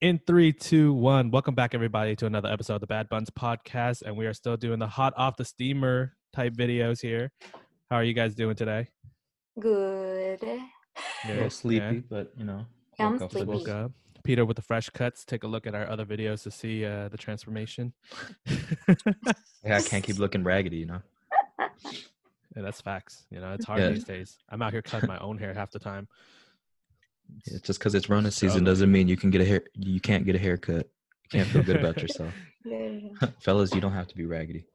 In three, two, one. Welcome back, everybody, to another episode of the Bad Buns podcast. And we are still doing the hot off the steamer type videos here. How are you guys doing today? Good. A little sleepy, yeah. but you know. Yeah, I'm woke up sleepy. Woke up. Peter with the fresh cuts. Take a look at our other videos to see uh, the transformation. Yeah, I can't keep looking raggedy, you know. Yeah, that's facts. You know, it's hard Yeah. these days. I'm out here cutting my own hair half the time. Yeah, just because it's Rona season doesn't mean you can get a hair. You can't get a haircut. You can't feel good about yourself, fellas. You don't have to be raggedy.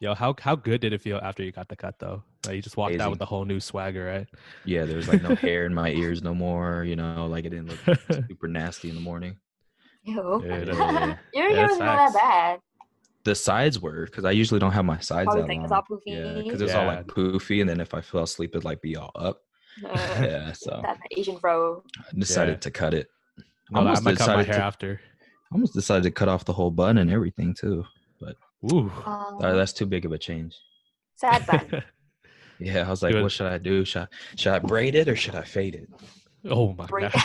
Yo, how how good did it feel after you got the cut though? Like you just walked out with a whole new swagger, right? Yeah, there's like no hair in my ears no more. You know, like it didn't look super nasty in the morning. Ew. Yeah, Yeah, yeah. Your hair was not that bad. The sides were because I usually don't have my sides oh, Probably that think long. it's all poofy. Yeah, because it's all like poofy, and then if I fell asleep, it'd like be all up. Uh, Yeah, so that Asian fro. I decided Yeah. to cut it. No, I Almost might cut my decided hair to- after. Almost decided to cut off the whole bun and everything too. But ooh. Um, that's too big of a change. sad bun. Yeah, I was like, Good. what should I do? Should I, should I braid it or should I fade it? oh my Break- god.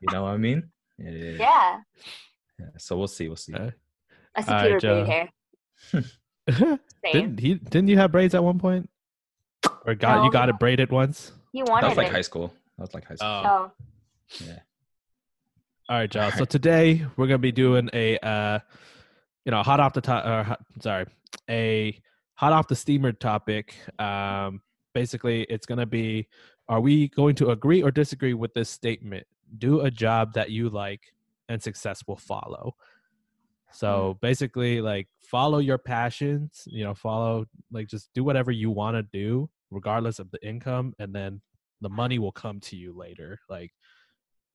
You know what I mean? Yeah. yeah, yeah. yeah. Yeah, So we'll see. We'll see. Uh, I see All Peter right, braid Joe. hair. Same. didn't he? Didn't you have braids at one point? Or got No. you got it braided once? He that wanted was like it. high school. That was like high school. Oh. oh. yeah. All right, y'all. So today we're gonna be doing a, uh, you know, hot off the top. Or, hot- sorry, a hot off the steamer topic. Um, basically, it's gonna be: Are we going to agree or disagree with this statement? Do a job that you like, and success will follow. So basically, like follow your passions. You know, follow like just do whatever you want to do, regardless of the income, and then the money will come to you later. Like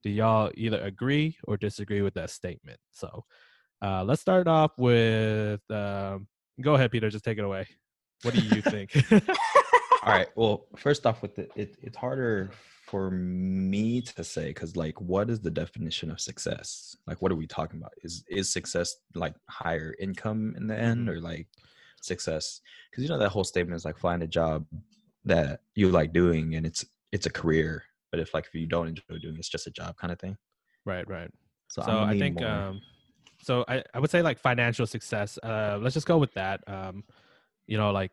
do y'all either agree or disagree with that statement so uh let's start off with um go ahead peter just take it away what do you think All right. Well, first off, with the, it, it's harder for me to say because, like, what is the definition of success? Like, what are we talking about? Is is success like higher income in the end, or like success? Because you know that whole statement is like find a job that you like doing, and it's it's a career. But if like if you don't enjoy doing, it, it's just a job kind of thing. right right So, so i think more- um so I, I would say like financial success uh let's just go with that um you know like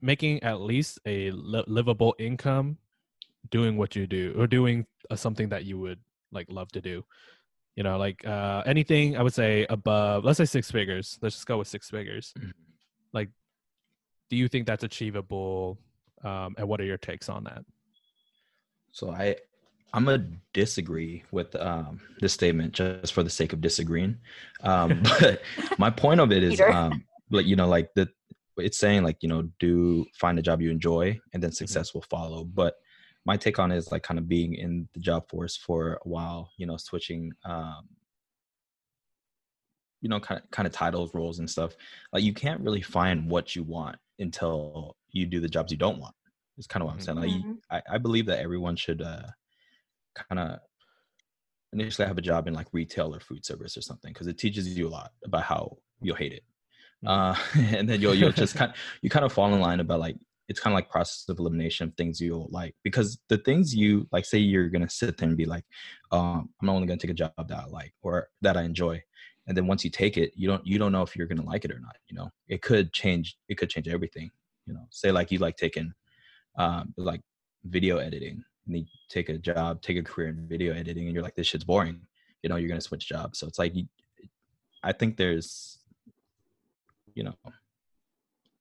making at least a li- livable income doing what you do or doing uh, something that you would like love to do you know like uh anything i would say above let's say six figures let's just go with six figures Mhm. like do you think that's achievable um and what are your takes on that? So I I'm gonna disagree with um this statement just for the sake of disagreeing. Um but my point of it is um like you know like the it's saying like you know do find a job you enjoy and then success will follow. But my take on it is like kind of being in the job force for a while you know switching um you know kind of kind of titles roles and stuff like you can't really find what you want until you do the jobs you don't want it's kind of what i'm Mhm. saying like you, I, I believe that everyone should uh kind of initially have a job in like retail or food service or something because it teaches you a lot about how you'll hate it. Uh and then you'll you'll just kind you kind of fall in line about like it's kind of like process of elimination of things you'll like because the things you like say you're gonna sit there and be like um i'm only gonna take a job that i like or that i enjoy and then once you take it you don't you don't know if you're gonna like it or not you know? It could change it could change everything you know? Say like you like taking um like video editing and you take a job take a career in video editing and you're like this shit's boring you know you're gonna switch jobs. So it's like you, i think there's you know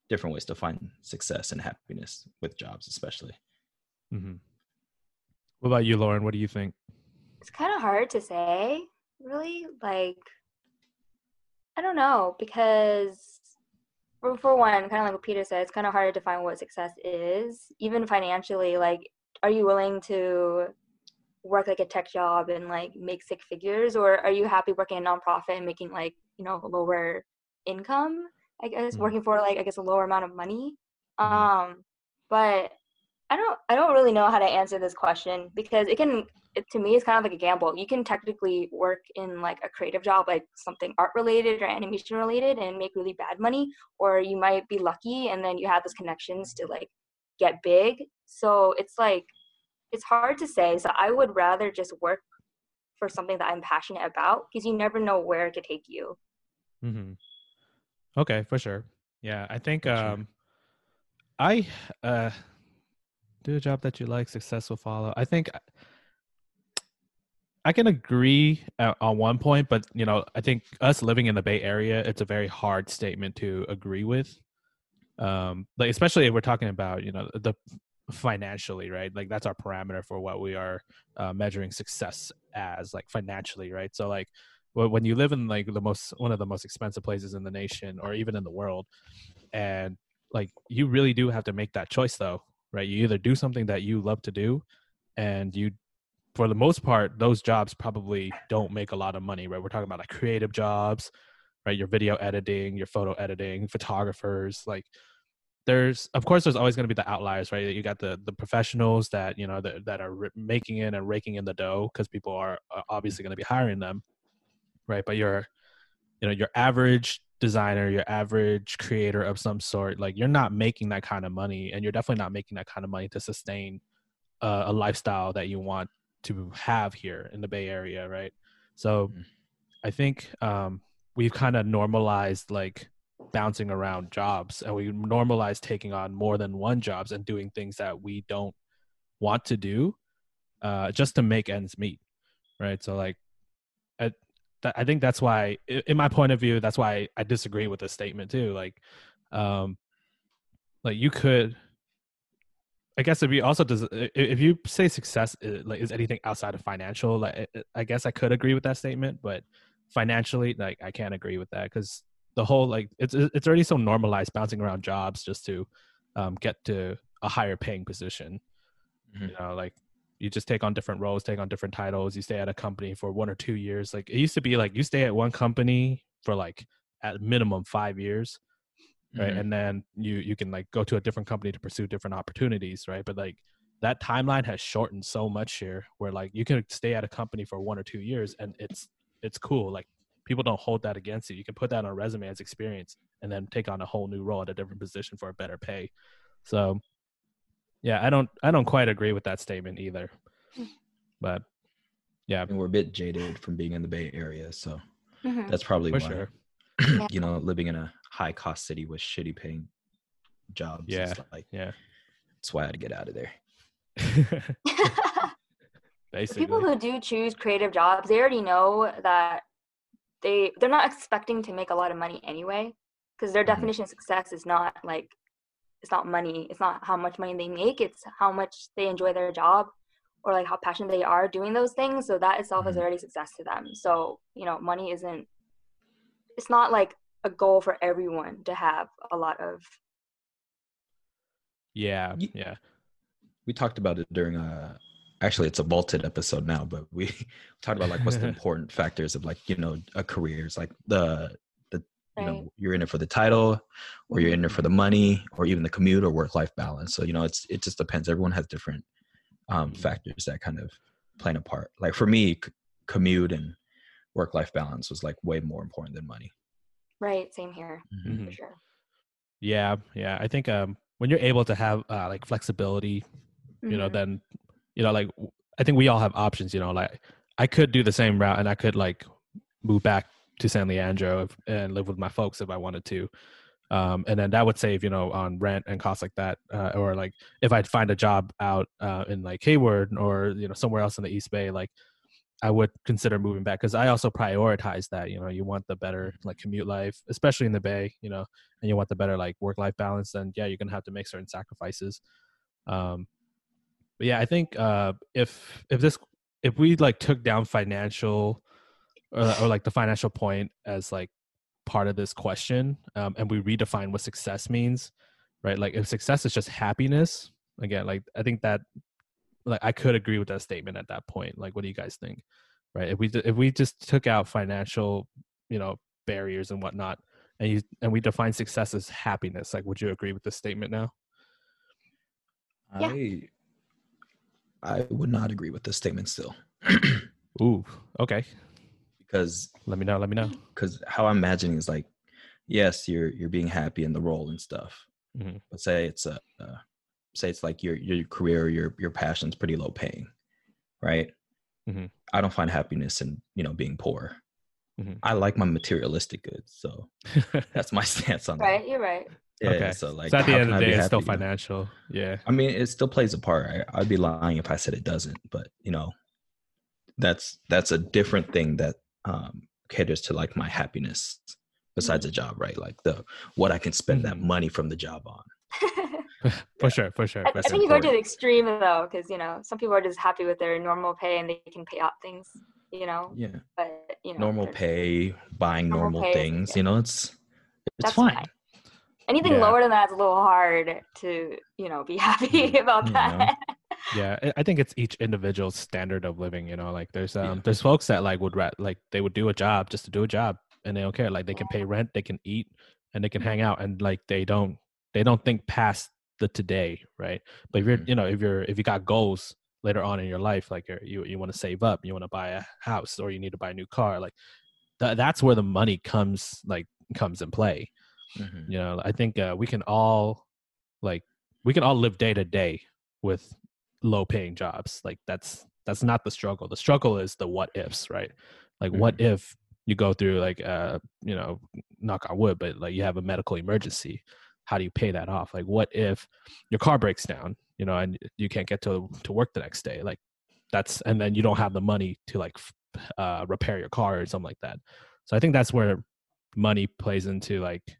different ways to find success and happiness with jobs especially. Mm-hmm. what about you lauren? What do you think? It's kind of hard to say, really. Like, I don't know, because for, for one, kind of like what Peter said, it's kind of hard to define what success is, even financially. Like, are you willing to work like a tech job and like make six figures, or are you happy working a nonprofit and making like you know lower income? I guess Mhm. working for like I guess a lower amount of money. Mhm. Um, but I don't really know how to answer this question because it can it, to me it's kind of like a gamble. You can technically work in like a creative job like something art related or animation related and make really bad money or you might be lucky and then you have those connections to like get big. So it's like it's hard to say. So I would rather just work for something that I'm passionate about because you never know where it could take you. Mm-hmm. Okay, for sure. Yeah, I think For sure. um, I uh, do a job that you like, success will follow. I think I can agree on one point, but you know, I think us living in the Bay Area, it's a very hard statement to agree with. Um, like especially if we're talking about you know the financially, right? Like that's our parameter for what we are uh, measuring success as, like financially, right? So like when you live in like the most one of the most expensive places in the nation or even in the world, and like you really do have to make that choice though, right? You either do something that you love to do, and you for the most part, those jobs probably don't make a lot of money, right? We're talking about like creative jobs, right? Your video editing, your photo editing, photographers, like there's of course there's always going to be the outliers right you got the the professionals that you know that, that are making in and raking in the dough because people are are obviously going to be hiring them right but your you know your average designer your average creator of some sort like you're not making that kind of money and you're definitely not making that kind of money to sustain uh, a lifestyle that you want to have here in the bay area right so Mhm. i think um we've kind of normalized like bouncing around jobs and we normalize taking on more than one jobs and doing things that we don't want to do uh, just to make ends meet right so like I, th- I think that's why in my point of view that's why i disagree with this statement too like um like you could i guess if you also does if you say success is, like is anything outside of financial like I- guess i could agree with that statement but financially like i can't agree with that because the whole like it's it's already so normalized bouncing around jobs just to um, get to a higher paying position Mhm. you know like you just take on different roles take on different titles you stay at a company for one or two years like it used to be like you stay at one company for like at minimum five years right? Mhm. and then you you can like go to a different company to pursue different opportunities right? But like that timeline has shortened so much here where like you can stay at a company for one or two years and it's it's cool like people don't hold that against you. You can put that on a resume as experience and then take on a whole new role at a different position for a better pay. So yeah i don't i don't quite agree with that statement either but yeah I mean, we're a bit jaded from being in the Bay Area, so Mhm. that's probably for why. sure you know, living in a high cost city with shitty paying jobs. Yeah. It's like yeah that's why I had to get out of there. Basically people who do choose creative jobs, they already know that they they're not expecting to make a lot of money anyway, because their Mhm. definition of success is not like it's not money. It's not how much money they make. It's how much they enjoy their job, or like how passionate they are doing those things. So that itself is Mhm. already success to them. So you know, money isn't. It's not like a goal for everyone to have a lot of. yeah yeah We talked about it during a actually it's a vaulted episode now, but we talked about like what's the important factors of like, you know, a career. It's like the the you Right. know, you're in it for the title or you're in it for the money or even the commute or work life balance. So, you know, it's it just depends. Everyone has different um Mhm. factors that kind of play a part. Like for me, c- commute and work life balance was like way more important than money. Right. Same here Mhm. for sure. Yeah, yeah. I think um when you're able to have uh, like flexibility, you know, Mhm. then you know, like i think we all have options. You know, like I could do the same route, and I could like move back to San Leandro and live with my folks if I wanted to. Um, and then that would save, you know, on rent and costs like that. Uh, or like if I'd find a job out uh, in like Hayward or you know somewhere else in the East Bay, like I would consider moving back because I also prioritize that. You know, you want the better like commute life, especially in the Bay. You know, and you want the better like work life balance. Then yeah, you're gonna have to make certain sacrifices. Um, but yeah, I think uh, if if this if we like took down financial or, or like the financial point as like part of this question um, and we redefine what success means right? Like if success is just happiness again like i think that like i could agree with that statement at that point. Like what do you guys think right? If we if we just took out financial you know barriers and whatnot and you and we define success as happiness like would you agree with this statement now? Yeah. I I would not agree with this statement still. ooh okay because let me know let me know because how I'm imagining is like, yes, you're you're being happy in the role and stuff. Mhm. But say it's a uh, say it's like your your career, your your passion's pretty low paying, right? Mhm. I don't find happiness in you know being poor. Mhm. I like my materialistic goods, so that's my stance on that. Right, you're right. Yeah, okay. So like, so at the end of the day, it's still happy, you know? financial. Yeah. I mean, it still plays a part. I, I'd be lying if I said it doesn't. But you know, that's that's a different thing that um, caters to like my happiness besides a job, right? Like the what I can spend that Mhm. money from the job on. For sure. For sure. I, I That's think you go to the extreme though, because you know some people are just happy with their normal pay and they can pay out things, you know. Yeah, But you know, normal pay, buying Normal normal pay, things. yeah. You know, it's it's That's fine. fine. Anything Yeah. lower than that is a little hard to you know be happy about You that. Yeah I- think it's each individual's standard of living you know like there's um Yeah. there's folks that like would ra- like they would do a job just to do a job and they don't care like they can pay rent they can eat and they can hang out and like they don't they don't think past the today right but if you're Mhm. you know if you're if you got goals later on in your life like you're, you you want to save up you want to buy a house or you need to buy a new car like th- that's where the money comes like comes in play Mhm. you know i think uh, we can all like we can all live day to day with low paying jobs. Like that's that's not the struggle. The struggle is the what ifs right? Like what if you go through like uh you know knock on wood but like you have a medical emergency how do you pay that off? Like what if your car breaks down you know and you can't get to to work the next day? Like that's and then you don't have the money to like uh repair your car or something like that. So i think that's where money plays into like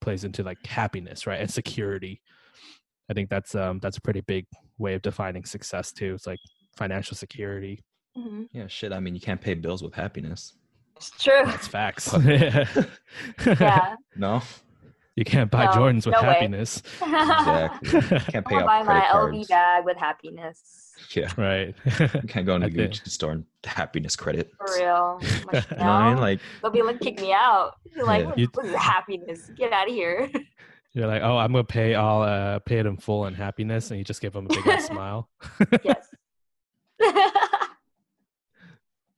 plays into like happiness right and security i think that's um that's a pretty big way of defining success too it's like financial security hmm Yeah, shit. I mean, you can't pay bills with happiness. It's true. that's facts yeah. No, you can't buy No, jordans with no happiness exactly. You can't pay I'll off buy my credit LV bag with happiness. Yeah, right you can't go into I the think- Gucci store and happiness credit. For real. I'm like, You know what I mean? Like, They'll be like, kick me out. You're like, Yeah. what, You- what is happiness? Get out of here. You're like oh i'm gonna pay all uh pay it in full in happiness and you just give them a big ass smile yes.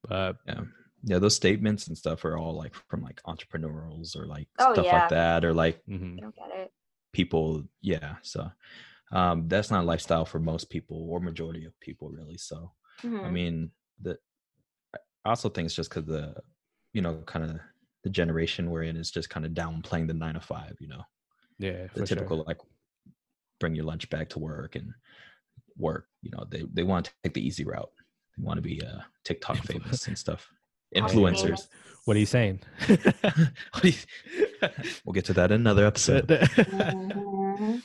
but yeah, yeah, those statements and stuff are all like from like entrepreneurs or like Oh, stuff yeah. like that, or like mhm. I don't get it. people. Yeah, so um, that's not a lifestyle for most people or majority of people, really. So I Mhm. mean, the I also think it's just because the you know kind of the generation we're in is just kind of downplaying the nine to five. You know, yeah the for sure. typical like bring your lunch back to work and work. You know, they they want to take the easy route. They want to be uh, TikTok famous and stuff. Influencers. what are you saying What do you- we'll get to that in another episode. Mhm.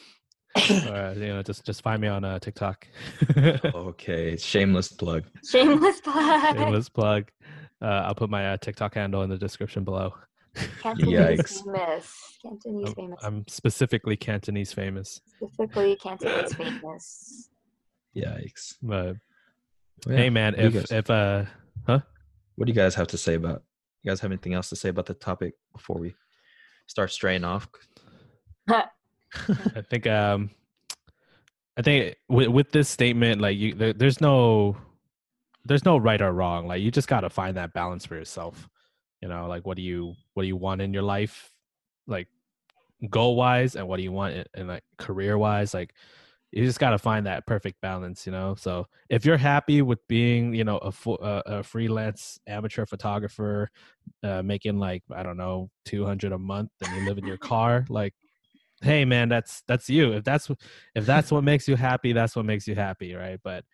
uh, you know just just find me on uh tiktok okay, shameless plug. Shameless plug. Shameless plug. Uh, I'll put my uh, TikTok handle in the description below. Cantonese Yikes. famous. Cantonese I'm, famous. I'm specifically Cantonese famous. Specifically, Cantonese famous. Yikes. But Well, hey, man, what do you if guys- if uh, huh? what do you guys have to say about? You guys have anything else to say about the topic before we start straying off? I think um, I think with with this statement, like you, there, there's no, there's no right or wrong. Like you just gotta find that balance for yourself. You know, like what do you what do you want in your life, like goal wise, and what do you want in, in like career wise, like you just got to find that perfect balance you know? So if you're happy with being you know a, fu- uh, a freelance amateur photographer uh, making like i don't know 200 a month and you live in your car like hey man that's that's you. If that's if that's what makes you happy that's what makes you happy right? But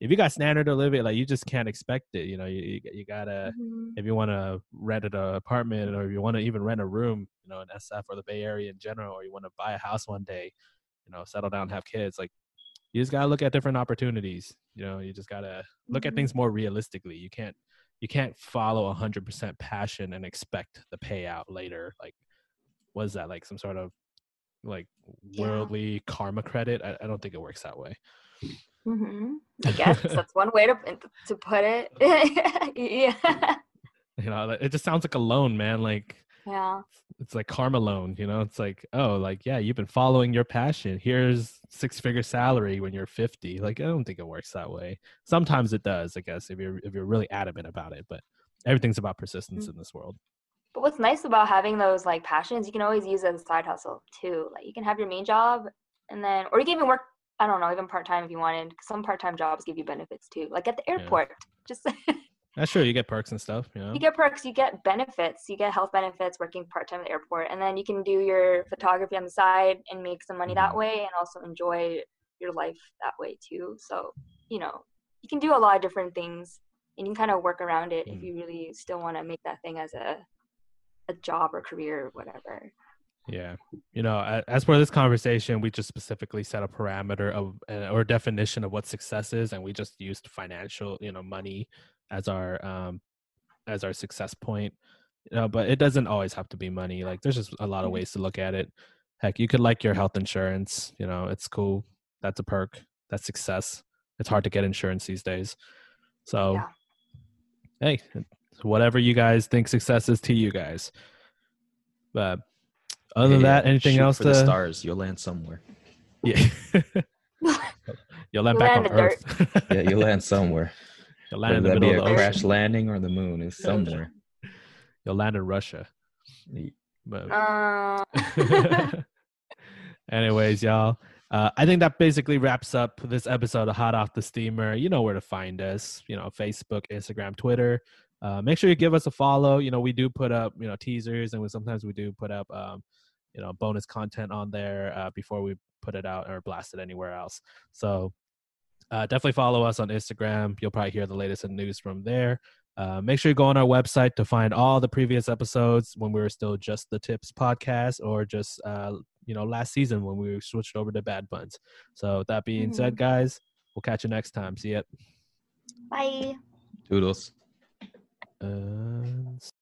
if you got standard of living like you just can't expect it you know you, you, you gotta Mhm. if you want to rent an apartment or if you want to even rent a room, you know, in SF or the Bay Area in general, or you want to buy a house one day, you know, settle down, have kids, like you just gotta look at different opportunities. You know, you just gotta look at Mhm. things more realistically. You can't you can't follow a hundred percent passion and expect the payout later. Like, was that? Like some sort of like Yeah. worldly karma credit? I, I don't think it works that way. Mhm. I guess that's one way to to put it. yeah. You know, it just sounds like a loan, man. Like Yeah. it's like karma loan you know it's like oh like yeah you've been following your passion here's six figure salary when you're 50 like i don't think it works that way sometimes it does i guess if you're if you're really adamant about it but everything's about persistence in this world But what's nice about having those like passions, you can always use as a side hustle too. Like you can have your main job and then, or you can even work, I don't know, even part time if you wanted. Some part time jobs give you benefits too. Like at the Yeah. airport, just That's true. You get perks and stuff. You know. you get perks, you get benefits, you get health benefits working part time at the airport, and then you can do your photography on the side and make some money that Mhm. way, and also enjoy your life that way too. So you know, you can do a lot of different things, and you can kind of work around it if Mm. you really still want to make that thing as a a job or career or whatever. Yeah. You know, as for this conversation, we just specifically set a parameter of uh, or definition of what success is, and we just used financial, you know, money as our um as our success point. You know, but it doesn't always have to be money. Like there's just a lot of Mhm. ways to look at it. Heck, you could like your health insurance. You know, it's cool. That's a perk. That's success. It's hard to get insurance these days. So, Yeah. hey, whatever you guys think success is to you guys. But other than Yeah, that, anything shoot else for to the stars? You'll land somewhere. Yeah. You'll land You'll back land on in dirt. Earth. Yeah, you'll land somewhere. You'll land in Whether the that be middle a of the crash ocean. landing or the moon is somewhere. You'll land in Russia. But Uh, anyways, y'all. Uh, I think that basically wraps up this episode of Hot Off the Steamer. You know where to find us. You know, Facebook, Instagram, Twitter. Uh, make sure you give us a follow. You know, we do put up, you know, teasers and we, sometimes we do put up, um, you know, bonus content on there uh, before we put it out or blast it anywhere else. So uh, definitely follow us on Instagram. You'll probably hear the latest in news from there. Uh, make sure you go on our website to find all the previous episodes when we were still just the Tips podcast or just, uh, you know, last season when we switched over to Bad Buns. So, with that being said, guys, we'll catch you next time. See ya. bye. Toodles. Uh,